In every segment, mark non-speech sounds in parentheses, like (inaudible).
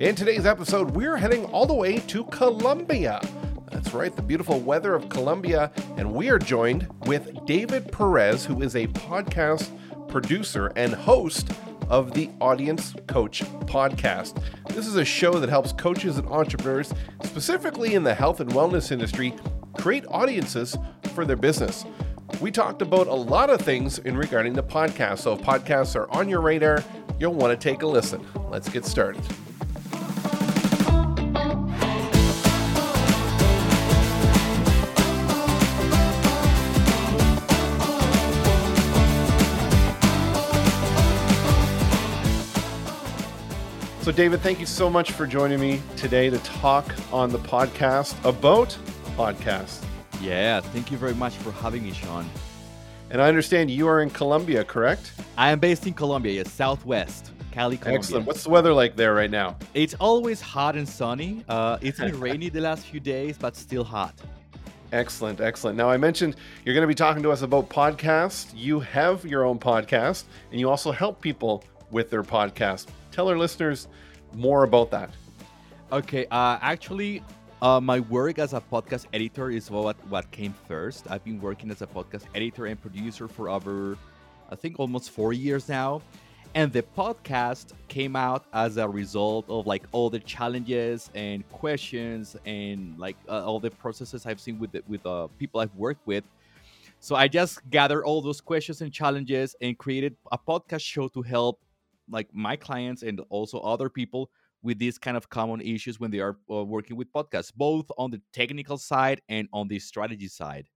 In today's episode, we're heading all the way to Colombia. That's right, the beautiful weather of Colombia. And we are joined with David Perez, who is a podcast producer and host of the Audience Coach podcast. This is a show that helps coaches and entrepreneurs, specifically in the health and wellness industry, create audiences for their business. We talked about a lot of things in regarding the podcast. So if podcasts are on your radar, you'll want to take a listen. Let's get started. So, David, thank you so much for joining me today to talk on the podcast about podcast. Yeah, thank you very much for having me, Sean. And I understand you are in Colombia, correct? I am based in Colombia, yes, Southwest, Cali, Colombia. Excellent. What's the weather like there right now? It's always hot and sunny. Uh, it's been rainy the last few days, but still hot. Excellent, excellent. Now, I mentioned you're going to be talking to us about podcasts. You have your own podcast, and you also help people with their podcast. Tell our listeners more about that. Okay, uh, actually, uh, my work as a podcast editor is what what came first. I've been working as a podcast editor and producer for over, I think, almost four years now. And the podcast came out as a result of like all the challenges and questions and like uh, all the processes I've seen with the, with uh, people I've worked with. So I just gathered all those questions and challenges and created a podcast show to help like my clients and also other people with these kind of common issues when they are uh, working with podcasts, both on the technical side and on the strategy side.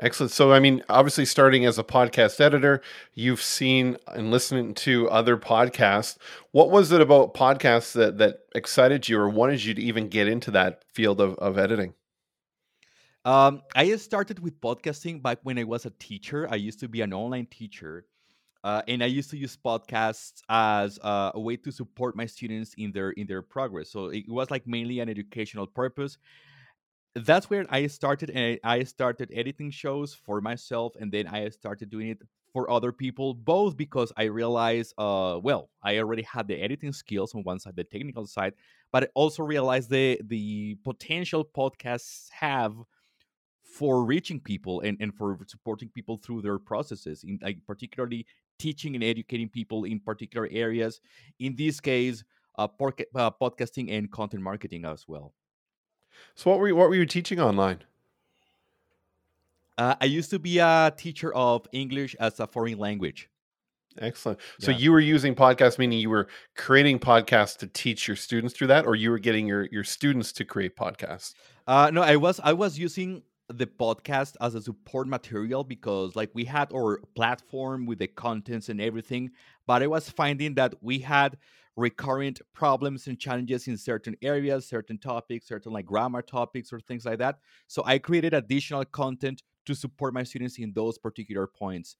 Excellent. So, I mean, obviously, starting as a podcast editor, you've seen and listening to other podcasts. What was it about podcasts that that excited you or wanted you to even get into that field of, of editing? Um, I started with podcasting back when I was a teacher. I used to be an online teacher uh, and I used to use podcasts as uh, a way to support my students in their in their progress. So it was like mainly an educational purpose. That's where I started, and I started editing shows for myself, and then I started doing it for other people. Both because I realized, uh, well, I already had the editing skills on one side, the technical side, but I also realized the the potential podcasts have for reaching people and, and for supporting people through their processes in like particularly teaching and educating people in particular areas. In this case, uh, porca- uh, podcasting and content marketing as well. So, what were you, what were you teaching online? Uh, I used to be a teacher of English as a foreign language. Excellent. So yeah. you were using podcasts, meaning you were creating podcasts to teach your students through that, or you were getting your your students to create podcasts? Uh, no, I was I was using the podcast as a support material because like we had our platform with the contents and everything but i was finding that we had recurrent problems and challenges in certain areas certain topics certain like grammar topics or things like that so i created additional content to support my students in those particular points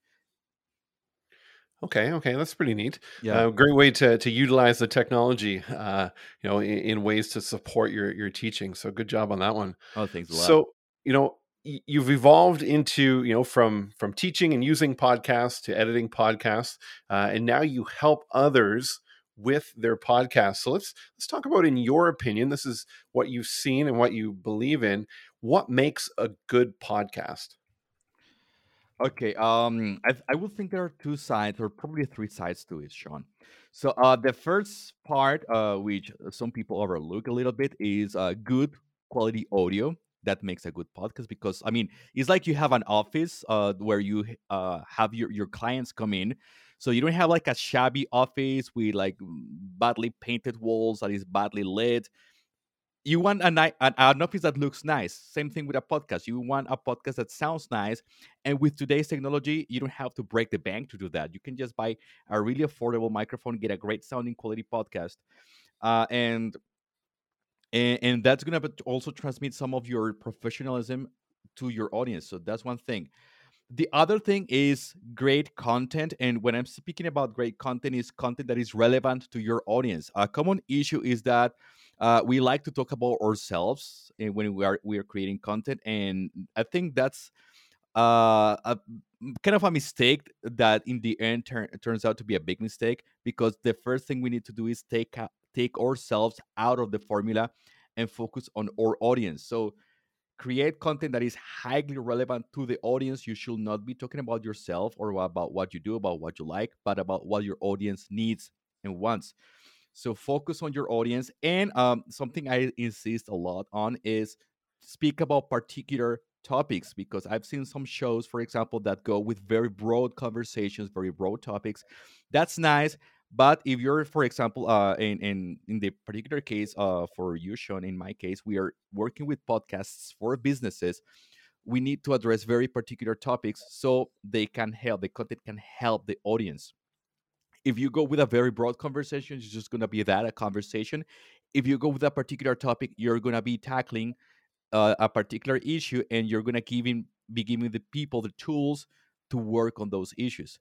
Okay, okay, that's pretty neat. Yeah, uh, great way to to utilize the technology, uh, you know, in, in, ways to support your your teaching. So good job on that one. Oh, thanks a lot. So you know you've evolved into you know from from teaching and using podcasts to editing podcasts uh, and now you help others with their podcasts. So let's let's talk about in your opinion this is what you've seen and what you believe in what makes a good podcast? Okay um i, I would think there are two sides or probably three sides to it sean. So uh the first part uh which some people overlook a little bit is uh good quality audio that makes a good podcast because I mean it's like you have an office uh, where you uh, have your your clients come in, so you don't have like a shabby office with like badly painted walls that is badly lit. You want a ni- an, an office that looks nice. Same thing with a podcast. You want a podcast that sounds nice, and with today's technology, you don't have to break the bank to do that. You can just buy a really affordable microphone, get a great sounding quality podcast, uh, and and, and that's going to also transmit some of your professionalism to your audience so that's one thing. The other thing is great content and when i'm speaking about great content is content that is relevant to your audience. A common issue is that uh, we like to talk about ourselves when we are we are creating content and i think that's uh, a, kind of a mistake that in the end turn, turns out to be a big mistake because the first thing we need to do is take take ourselves out of the formula and focus on our audience. So create content that is highly relevant to the audience. You should not be talking about yourself or about what you do, about what you like, but about what your audience needs and wants. So focus on your audience. And um, something I insist a lot on is speak about particular topics because I've seen some shows, for example, that go with very broad conversations, very broad topics. That's nice. But if you're, for example, uh, in, in in the particular case uh, for you, Sean, in my case, we are working with podcasts for businesses. We need to address very particular topics so they can help, the content can help the audience. If you go with a very broad conversation, it's just going to be that a conversation. If you go with a particular topic, you're going to be tackling uh, a particular issue and you're going to be giving the people the tools to work on those issues.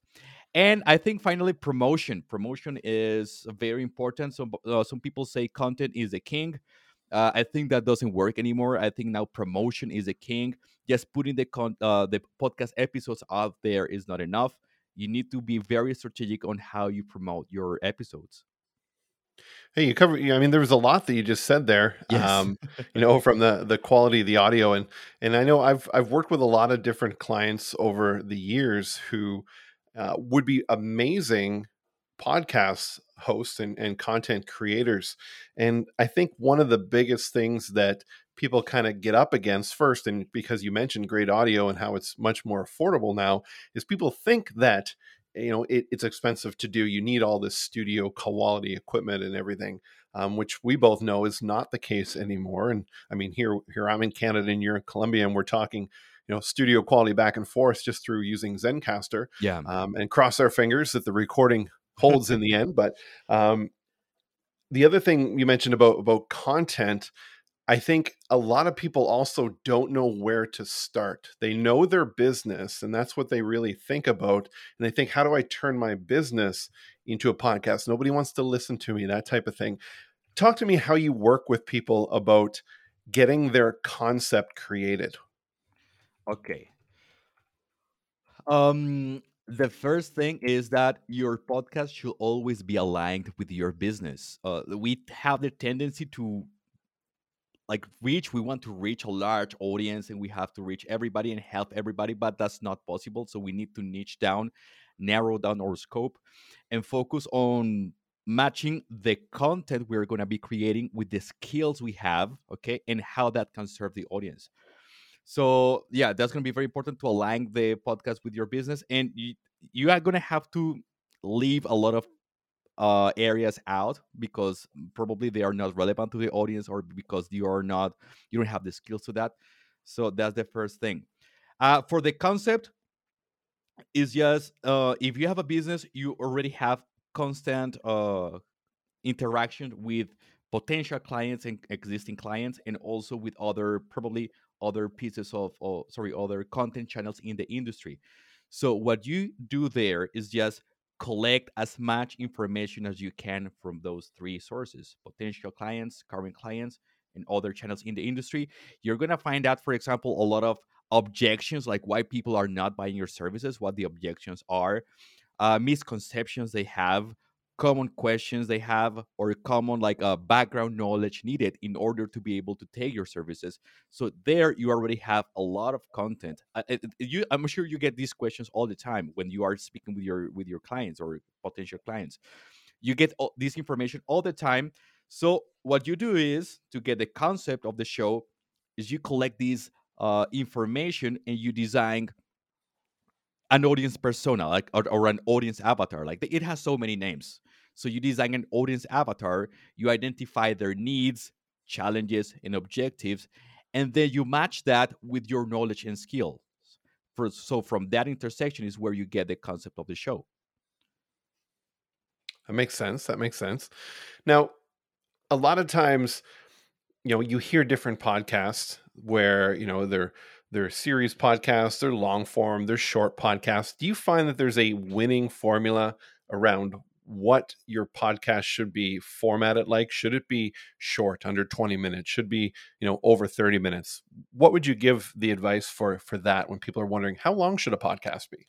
And i think finally promotion. Promotion is very important. So uh, some people say content is a king. Uh, i think that doesn't work anymore. I think now promotion is a king. Just putting the con- uh, the podcast episodes out there is not enough. You need to be very strategic on how you promote your episodes Hey, you cover. I mean, there was a lot that you just said there. yes Um, (laughs) you know, from the the quality of the audio, and and I know I've I've worked with a lot of different clients over the years who uh, would be amazing podcast hosts and, and content creators. And I think one of the biggest things that people kind of get up against first, and because you mentioned great audio and how it's much more affordable now, is people think that you know it, it's expensive to do. You need all this studio quality equipment and everything um, which we both know is not the case anymore. And i mean here here i'm in canada and you're in colombia and we're talking you know studio quality back and forth just through using zencastr yeah. um, and cross our fingers that the recording holds in the end. But um, the other thing you mentioned about about content I think a lot of people also don't know where to start. They know their business, and that's what they really think about. And they think, how do I turn my business into a podcast? Nobody wants to listen to me, that type of thing. Talk to me how you work with people about getting their concept created. okay um the first thing is that your podcast should always be aligned with your business uh, we have the tendency to like reach we want to reach a large audience and we have to reach everybody and help everybody but that's not possible so we need to niche down narrow down our scope and focus on matching the content we're going to be creating with the skills we have okay and how that can serve the audience. So yeah that's going to be very important to align the podcast with your business and you, you are going to have to leave a lot of uh, areas out because probably they are not relevant to the audience or because you are not you don't have the skills to that. So that's the first thing. Uh, for the concept is just uh, if you have a business you already have constant uh, interaction with potential clients and existing clients and also with other probably other pieces of, of sorry other content channels in the industry. So what you do there is just collect as much information as you can from those three sources potential clients current clients and other channels in the industry. You're going to find out for example a lot of objections like why people are not buying your services what the objections are uh, misconceptions they have common questions they have or common like uh, background knowledge needed in order to be able to take your services. So there you already have a lot of content. Uh, it, you, i'm sure you get these questions all the time when you are speaking with your with your clients or potential clients. You get all, this information all the time. So what you do is to get the concept of the show is you collect this uh, information and you design an audience persona like or, or, an audience avatar. Like it has so many names so you design an audience avatar you identify their needs challenges and objectives and then you match that with your knowledge and skills. For, so from that intersection is where you get the concept of the show. That makes sense that makes sense. Now a lot of times you know you hear different podcasts where you know they're they're series podcasts, they're long form, they're short podcasts. Do you find that there's a winning formula around what your podcast should be formatted like? Should it be short, under 20 minutes? Should be, you know, over 30 minutes? What would you give the advice for for that when people are wondering how long should a podcast be?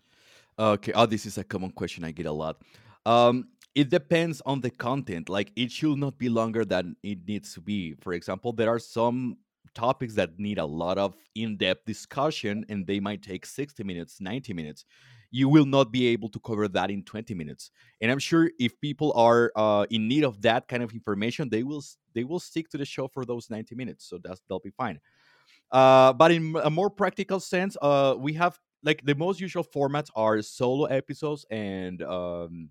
Okay. Oh, this is a common question I get a lot. Um, it depends on the content. Like it should not be longer than it needs to be. For example, there are some topics that need a lot of in-depth discussion and they might take 60 minutes, 90 minutes. You will not be able to cover that in 20 minutes. And I'm sure if people are uh, in need of that kind of information, they will they will stick to the show for those 90 minutes. So that's they'll be fine. Uh, but in a more practical sense, uh, we have like the most usual formats are solo episodes and um,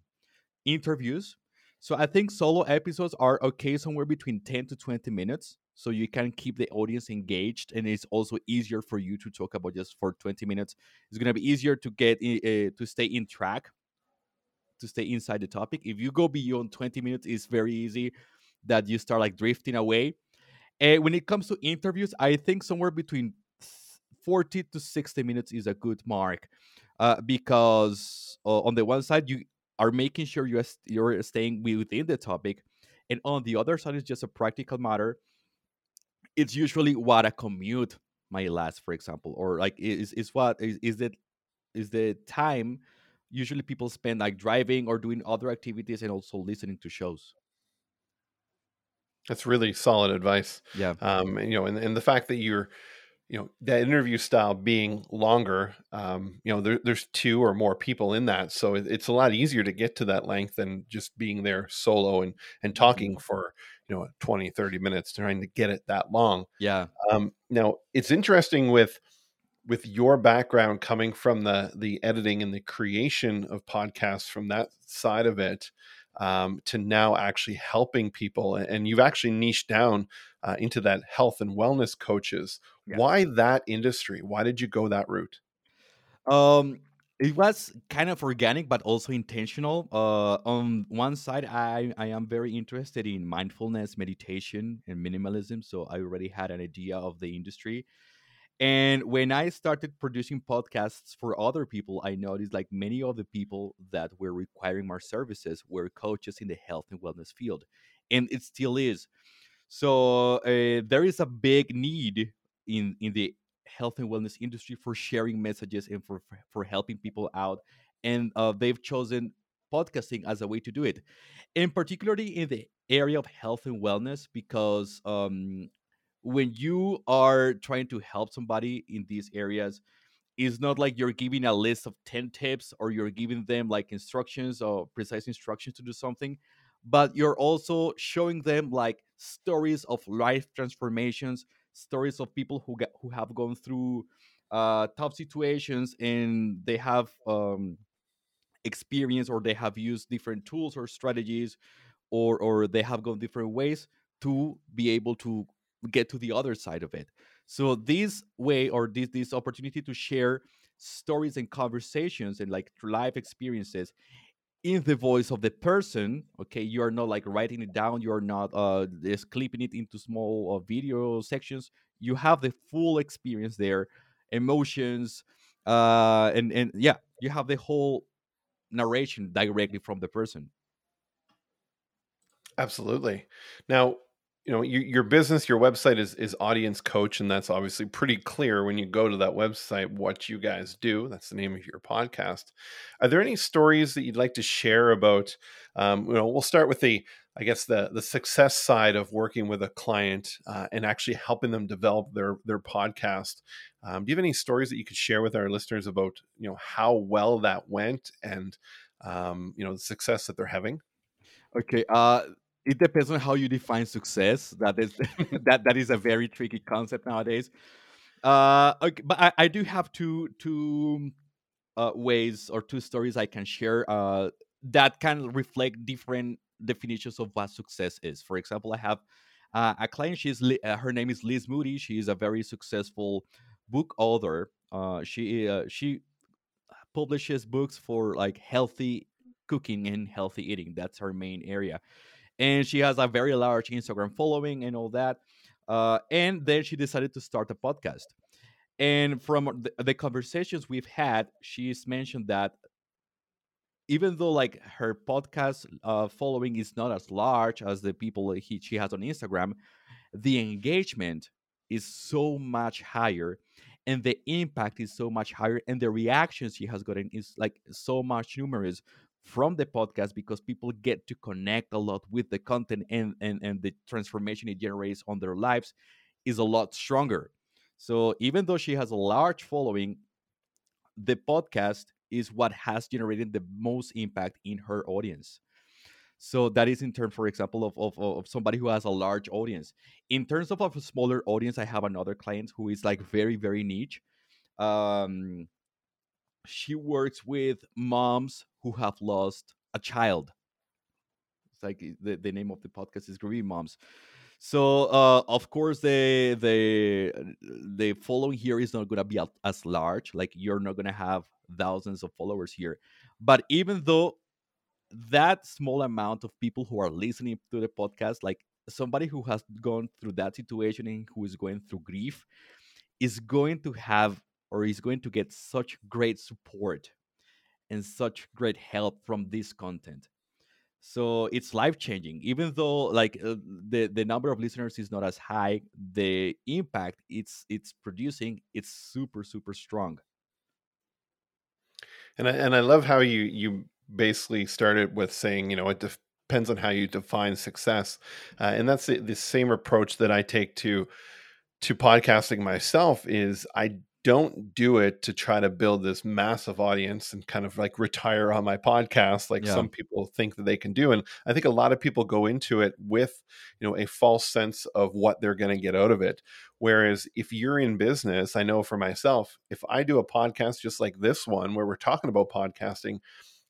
interviews. So I think solo episodes are okay somewhere between 10 to 20 minutes. So you can keep the audience engaged and it's also easier for you to talk about just for 20 minutes. It's going to be easier to get uh, to stay in track, to stay inside the topic. If you go beyond 20 minutes, it's very easy that you start like drifting away. And when it comes to interviews, I think somewhere between 40 to 60 minutes is a good mark uh, because uh, on the one side, you are making sure you're, you're staying within the topic. And on the other side, it's just a practical matter. It's usually what a commute might last, for example, or like is is what is is it is the time usually people spend like driving or doing other activities and also listening to shows. That's really solid advice. Yeah. Um, and, you know, and, and the fact that you're you know that interview style being longer um, you know there, there's two or more people in that so it, it's a lot easier to get to that length than just being there solo and and talking mm-hmm. for you know 20 30 minutes trying to get it that long yeah um, now it's interesting with with your background coming from the the editing and the creation of podcasts from that side of it um, to now actually helping people. And you've actually niched down uh, into that health and wellness coaches. Yeah. Why that industry? Why did you go that route? Um, it was kind of organic, but also intentional. Uh, on one side, I, I am very interested in mindfulness, meditation, and minimalism. So I already had an idea of the industry. And when I started producing podcasts for other people, I noticed like many of the people that were requiring my services were coaches in the health and wellness field. And it still is. So uh, there is a big need in, in the health and wellness industry for sharing messages and for, for helping people out. And uh, they've chosen podcasting as a way to do it. And particularly in the area of health and wellness, because um, when you are trying to help somebody in these areas it's not like you're giving a list of 10 tips or you're giving them like instructions or precise instructions to do something but you're also showing them like stories of life transformations stories of people who get who have gone through uh, tough situations and they have um, experience or they have used different tools or strategies or or they have gone different ways to be able to get to the other side of it. So this way or this this opportunity to share stories and conversations and like life experiences in the voice of the person okay you are not like writing it down you're not uh just clipping it into small uh, video sections you have the full experience there emotions uh and and yeah you have the whole narration directly from the person. Absolutely. Now you know your, your business your website is is audience coach and that's obviously pretty clear when you go to that website what you guys do. That's the name of your podcast. Are there any stories that you'd like to share about um, you know we'll start with the i guess the the success side of working with a client uh, and actually helping them develop their their podcast. Um, do you have any stories that you could share with our listeners about you know how well that went and um, you know the success that they're having? Okay uh it depends on how you define success. That is (laughs) that that is a very tricky concept nowadays. Uh, okay, but I, I do have two two uh, ways or two stories I can share uh, that can reflect different definitions of what success is. For example, I have uh, a client. She's uh, her name is Liz Moody. She is a very successful book author. Uh, she uh, she publishes books for like healthy cooking and healthy eating. That's her main area and she has a very large Instagram following and all that. Uh, and then she decided to start a podcast. And from the, the conversations we've had, she's mentioned that even though like her podcast uh, following is not as large as the people he, she has on Instagram, the engagement is so much higher and the impact is so much higher and the reactions she has gotten is like so much numerous from the podcast because people get to connect a lot with the content and and, and the transformation it generates on their lives is a lot stronger. So even though she has a large following the podcast is what has generated the most impact in her audience. So that is in terms for example of, of, of somebody who has a large audience. In terms of, of a smaller audience i have another client who is like very very niche. Um she works with moms who have lost a child. It's like the, the name of the podcast is groovy moms. So uh, of course the the the following here is not to be as large like you're not to have thousands of followers here. But even though that small amount of people who are listening to the podcast, like somebody who has gone through that situation and who is going through grief, is going to have or is going to get such great support and such great help from this content. So it's life changing. Even though like uh, the the number of listeners is not as high, the impact it's it's producing it's super super strong. And I, and I love how you you basically started with saying, you know, it depends on how you define success, uh, and that's the, the same approach that I take to to podcasting myself. Is I don't do it to try to build this massive audience and kind of like retire on my podcast like yeah. some people think that they can do and i think a lot of people go into it with you know a false sense of what they're going to get out of it whereas if you're in business i know for myself if i do a podcast just like this one where we're talking about podcasting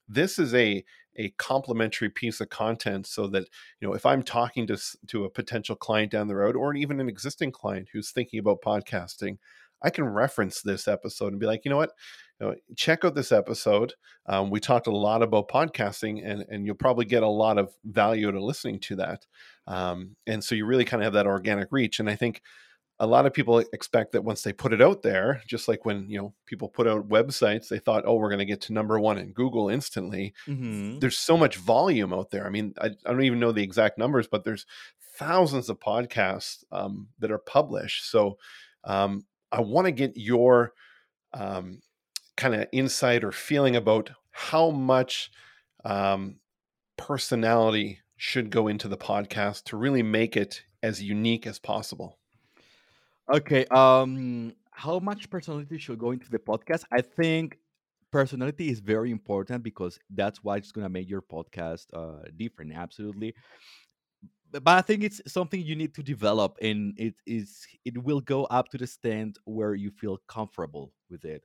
this is a a complementary piece of content so that you know if i'm talking to to a potential client down the road or even an existing client who's thinking about podcasting i can reference this episode and be like you know what you know, check out this episode um, we talked a lot about podcasting and and you'll probably get a lot of value to listening to that um, and so you really kind of have that organic reach and i think a lot of people expect that once they put it out there, just like when you know people put out websites, they thought, "Oh, we're going to get to number one in Google instantly." Mm-hmm. There's so much volume out there. I mean, I, I, don't even know the exact numbers, but there's thousands of podcasts um, that are published. So um, I want to get your um, kind of insight or feeling about how much um, personality should go into the podcast to really make it as unique as possible. Okay. Um, how much personality should go into the podcast? I think personality is very important because that's why it's gonna make your podcast uh different. Absolutely. But I think it's something you need to develop, and it is it will go up to the stand where you feel comfortable with it.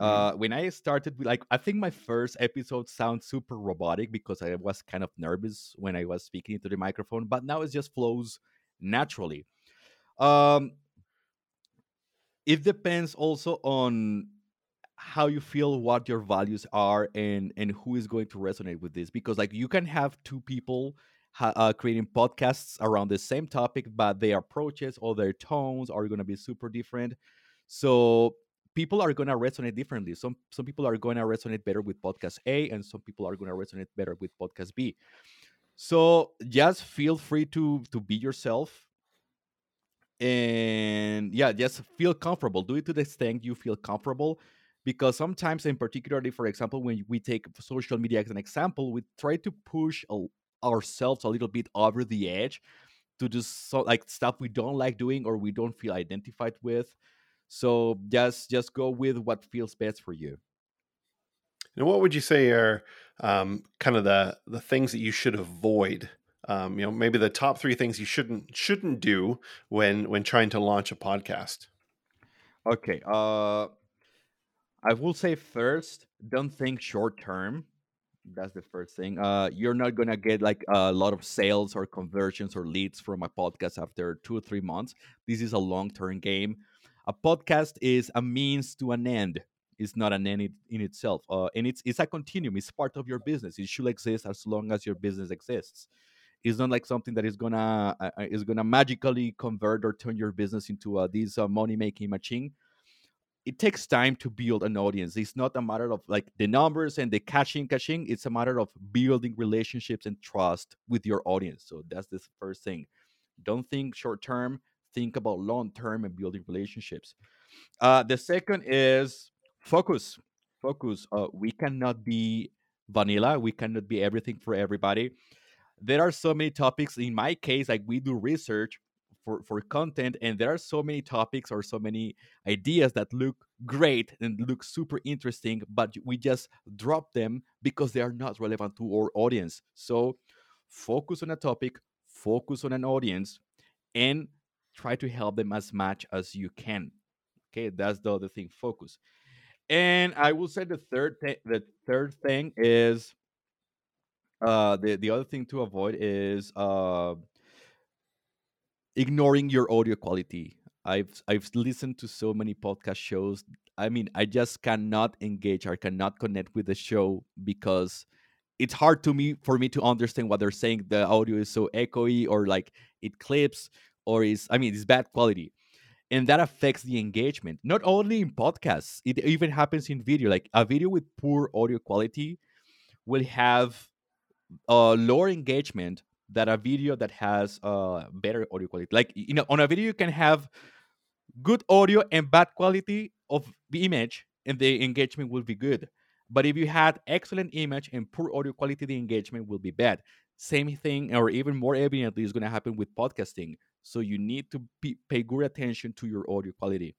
Mm-hmm. Uh, when I started, like I think my first episode sounds super robotic because I was kind of nervous when I was speaking into the microphone, but now it just flows naturally. Um, it depends also on how you feel what your values are and and who is going to resonate with this because like you can have two people uh, creating podcasts around the same topic but their approaches or their tones are going to be super different. So people are going to resonate differently. Some some people are going to resonate better with podcast a and some people are going to resonate better with podcast b. So just feel free to to be yourself and yeah just feel comfortable. Do it to the extent you feel comfortable because sometimes in particularly for example when we take social media as an example we try to push a, ourselves a little bit over the edge to do so like stuff we don't like doing or we don't feel identified with. So just just go with what feels best for you. And what would you say are um, kind of the the things that you should avoid? Um, you know maybe the top three things you shouldn't shouldn't do when when trying to launch a podcast. Okay uh i will say first don't think short term that's the first thing. Uh you're not gonna get like a lot of sales or conversions or leads from a podcast after two or three months. This is a long-term game. A podcast is a means to an end. It's not an end in itself uh, and it's it's a continuum. It's part of your business. It should exist as long as your business exists. It's not like something that is gonna uh, uh is gonna magically convert or turn your business into a this uh, money making machine it takes time to build an audience. It's not a matter of like the numbers and the catching, catching. It's a matter of building relationships and trust with your audience. So that's the first thing. Don't think short term. Think about long term and building relationships. Uh, the second is focus. Focus. Uh, we cannot be vanilla. We cannot be everything for everybody. There are so many topics. In my case, like we do research for for content and there are so many topics or so many ideas that look great and look super interesting but we just drop them because they are not relevant to our audience. So focus on a topic focus on an audience and try to help them as much as you can. Okay that's the other thing focus. And i will say the third thing the third thing is uh the the other thing to avoid is uh ignoring your audio quality. I've I've listened to so many podcast shows. I mean, I just cannot engage or cannot connect with the show because it's hard to me for me to understand what they're saying. The audio is so echoey or like it clips or is I mean it's bad quality. And that affects the engagement. Not only in podcasts, it even happens in video. Like a video with poor audio quality will have a lower engagement that a video that has uh better audio quality. Like you know on a video you can have good audio and bad quality of the image and the engagement will be good. But if you had excellent image and poor audio quality the engagement will be bad. Same thing or even more evidently is going to happen with podcasting. So you need to be, pay good attention to your audio quality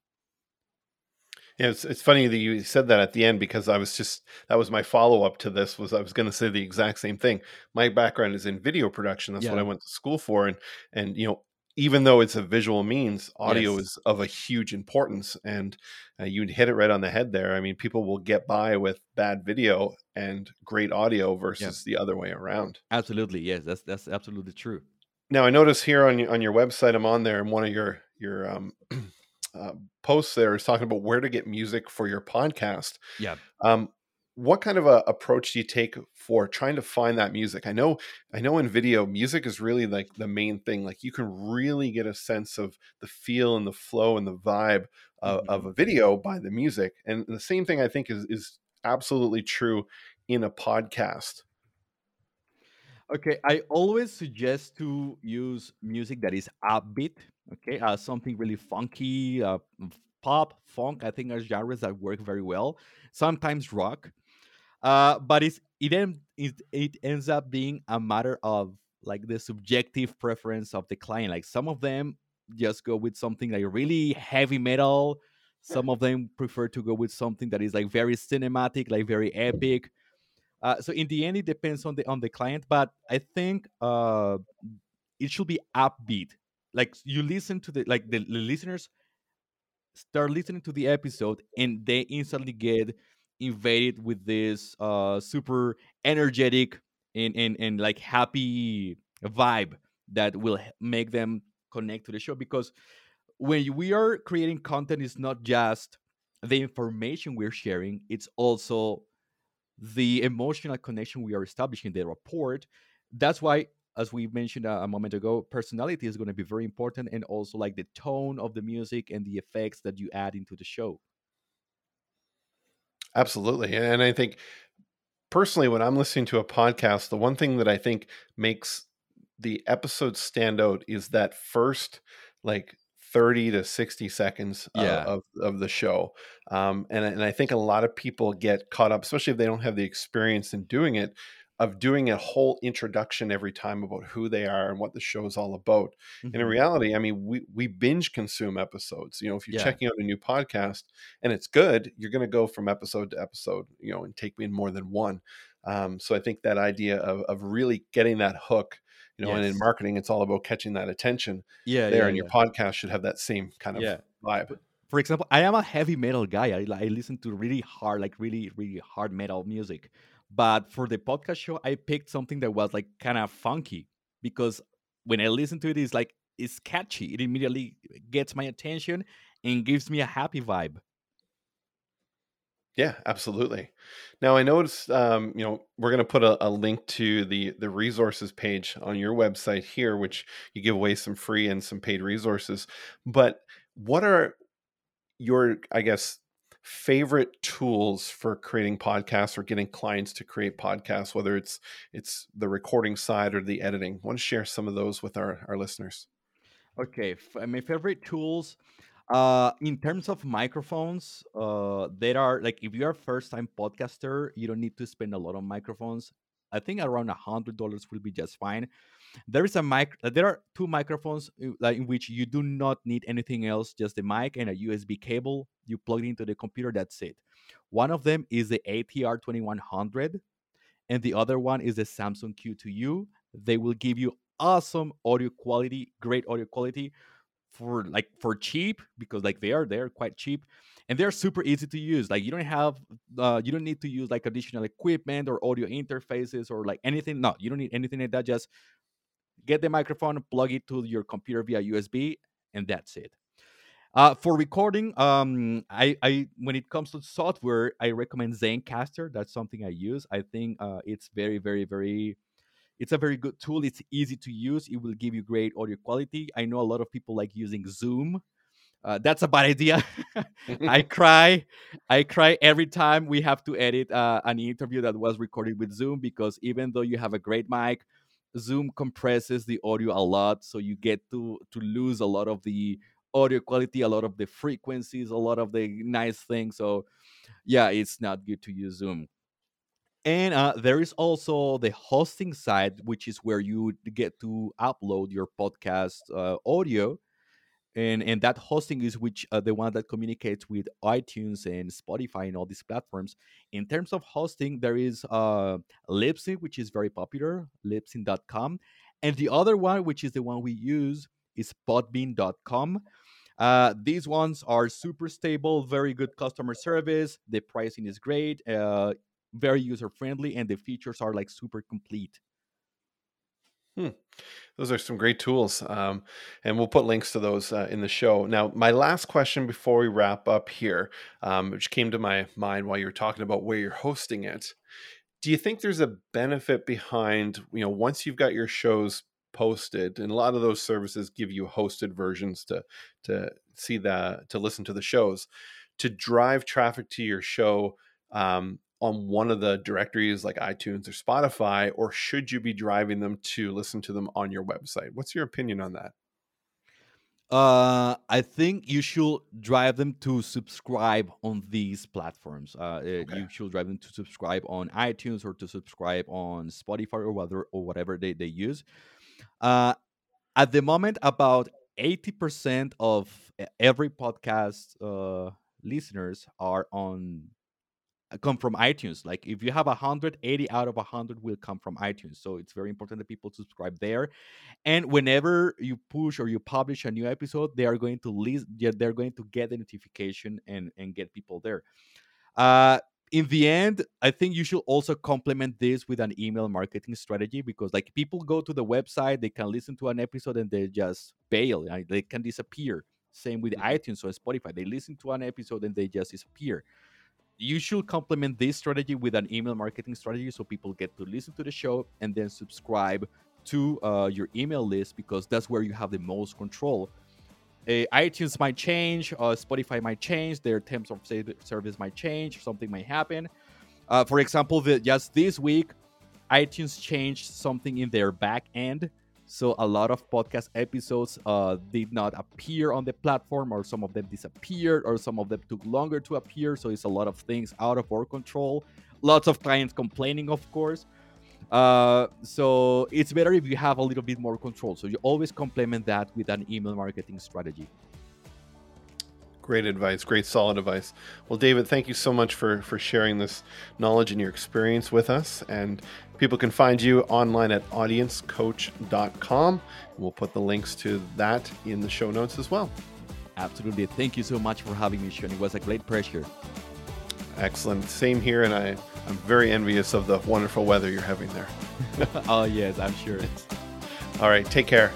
yeah, it's, it's funny that you said that at the end because I was just that was my follow up to this was I was going to say the exact same thing. My background is in video production. That's yeah. what I went to school for, and and you know even though it's a visual means, audio yes. is of a huge importance. And uh, you hit it right on the head there. I mean, people will get by with bad video and great audio versus yeah. the other way around. Absolutely, yes, that's that's absolutely true. Now I notice here on your, on your website, I'm on there, and one of your your um, (clears throat) uh, posts there is talking about where to get music for your podcast. Yeah. Um, what kind of a approach do you take for trying to find that music? I know, I know, in video, music is really like the main thing. Like you can really get a sense of the feel and the flow and the vibe of, mm-hmm. of a video by the music. And the same thing I think is is absolutely true in a podcast. Okay, I always suggest to use music that is upbeat Okay, uh, something really funky, uh, pop, funk. I think are genres that work very well. Sometimes rock, uh, but it's it, en- it it ends up being a matter of like the subjective preference of the client. Like some of them just go with something like really heavy metal. Some of them prefer to go with something that is like very cinematic, like very epic. Uh, so in the end, it depends on the on the client, but I think uh, it should be upbeat like you listen to the like the, the listeners start listening to the episode and they instantly get invaded with this uh super energetic and and, and like happy vibe that will make them connect to the show because when we are creating content it's not just the information we're sharing it's also the emotional connection we are establishing the report that's why as we mentioned a, a moment ago, personality is going to be very important, and also like the tone of the music and the effects that you add into the show. Absolutely, and I think personally, when I'm listening to a podcast, the one thing that I think makes the episode stand out is that first like 30 to 60 seconds yeah. of, of the show. Um, and, and I think a lot of people get caught up, especially if they don't have the experience in doing it, of doing a whole introduction every time about who they are and what the show is all about. Mm-hmm. And in mm-hmm. reality, I mean, we we binge consume episodes. You know, if you're yeah. checking out a new podcast and it's good, you're going to go from episode to episode. You know, and take in more than one. Um, so I think that idea of of really getting that hook. You know, yes. and in marketing, it's all about catching that attention. Yeah, there, yeah, and yeah. your podcast should have that same kind of yeah. vibe for example, I am a heavy metal guy. I, I listen to really hard, like really, really hard metal music. But for the podcast show, I picked something that was like kind of funky because when I listen to it, it's like it's catchy. It immediately gets my attention and gives me a happy vibe. Yeah, absolutely. Now I noticed, um, you know, we're going to put a, a, link to the the resources page on your website here, which you give away some free and some paid resources. But what are your, I guess, favorite tools for creating podcasts or getting clients to create podcasts, whether it's it's the recording side or the editing. Want to share some of those with our, our listeners. Okay, my favorite tools. Uh, in terms of microphones, uh, there are like if you're a first-time podcaster, you don't need to spend a lot on microphones. I think around a hundred dollars will be just fine. There is a mic. Uh, there are two microphones uh, in which you do not need anything else, just the mic and a USB cable. You plug it into the computer. That's it. One of them is the ATR 2100, and the other one is the Samson Q2U. They will give you awesome audio quality, great audio quality for like for cheap because like they are they're quite cheap and they're super easy to use like you don't have uh, you don't need to use like additional equipment or audio interfaces or like anything no you don't need anything like that just get the microphone plug it to your computer via usb and that's it uh, for recording um I, I when it comes to software i recommend zencastr that's something i use i think uh, it's very very very it's a very good tool. It's easy to use. It will give you great audio quality. I know a lot of people like using Zoom. Uh, that's a bad idea. (laughs) I (laughs) cry. I cry every time we have to edit uh, an interview that was recorded with Zoom because even though you have a great mic, Zoom compresses the audio a lot, so you get to to lose a lot of the audio quality, a lot of the frequencies, a lot of the nice things. So, yeah, it's not good to use Zoom. And uh, there is also the hosting side, which is where you get to upload your podcast uh, audio. And, and that hosting is which uh, the one that communicates with iTunes and Spotify and all these platforms. In terms of hosting, there is uh, Libsyn, which is very popular, libsyn.com. And the other one, which is the one we use, is podbean.com. Uh, these ones are super stable, very good customer service. The pricing is great. Uh, very user friendly and the features are like super complete hmm. those are some great tools um, and we'll put links to those uh, in the show now my last question before we wrap up here um, which came to my mind while you were talking about where you're hosting it do you think there's a benefit behind you know once you've got your shows posted and a lot of those services give you hosted versions to to see the to listen to the shows to drive traffic to your show um, on one of the directories like iTunes or Spotify, or should you be driving them to listen to them on your website? What's your opinion on that? Uh, I think you should drive them to subscribe on these platforms. Uh, eh, okay. You should drive them to subscribe on iTunes or to subscribe on Spotify or whatever or whatever they, they use. Uh, at the moment, about eighty percent of every podcast uh, listeners are on come from iTunes. Like if you have a hundred, eighty out of a hundred will come from iTunes. So it's very important that people subscribe there. And whenever you push or you publish a new episode, they are going to list, they're going to get the notification and and get people there. Uh, in the end, I think you should also complement this with an email marketing strategy because, like, people go to the website, they can listen to an episode and they just bail, they can disappear. Same with mm-hmm. iTunes or Spotify, they listen to an episode and they just disappear you should complement this strategy with an email marketing strategy so people get to listen to the show and then subscribe to uh, your email list because that's where you have the most control. Uh, iTunes might change, uh, Spotify might change, their terms of service might change, something might happen. Uh, for example, the, just this week, iTunes changed something in their back end so a lot of podcast episodes uh, did not appear on the platform, or some of them disappeared, or some of them took longer to appear. So it's a lot of things out of our control. Lots of clients complaining, of course. Uh, so it's better if you have a little bit more control. So you always complement that with an email marketing strategy. Great advice, great solid advice. Well, David, thank you so much for for sharing this knowledge and your experience with us. And people can find you online at audiencecoach.com. We'll put the links to that in the show notes as well. Absolutely. Thank you so much for having me, Sean. It was a great pleasure. Excellent. Same here, and I, I'm very envious of the wonderful weather you're having there. (laughs) oh, yes, I'm sure. It's. (laughs) All right. Take care.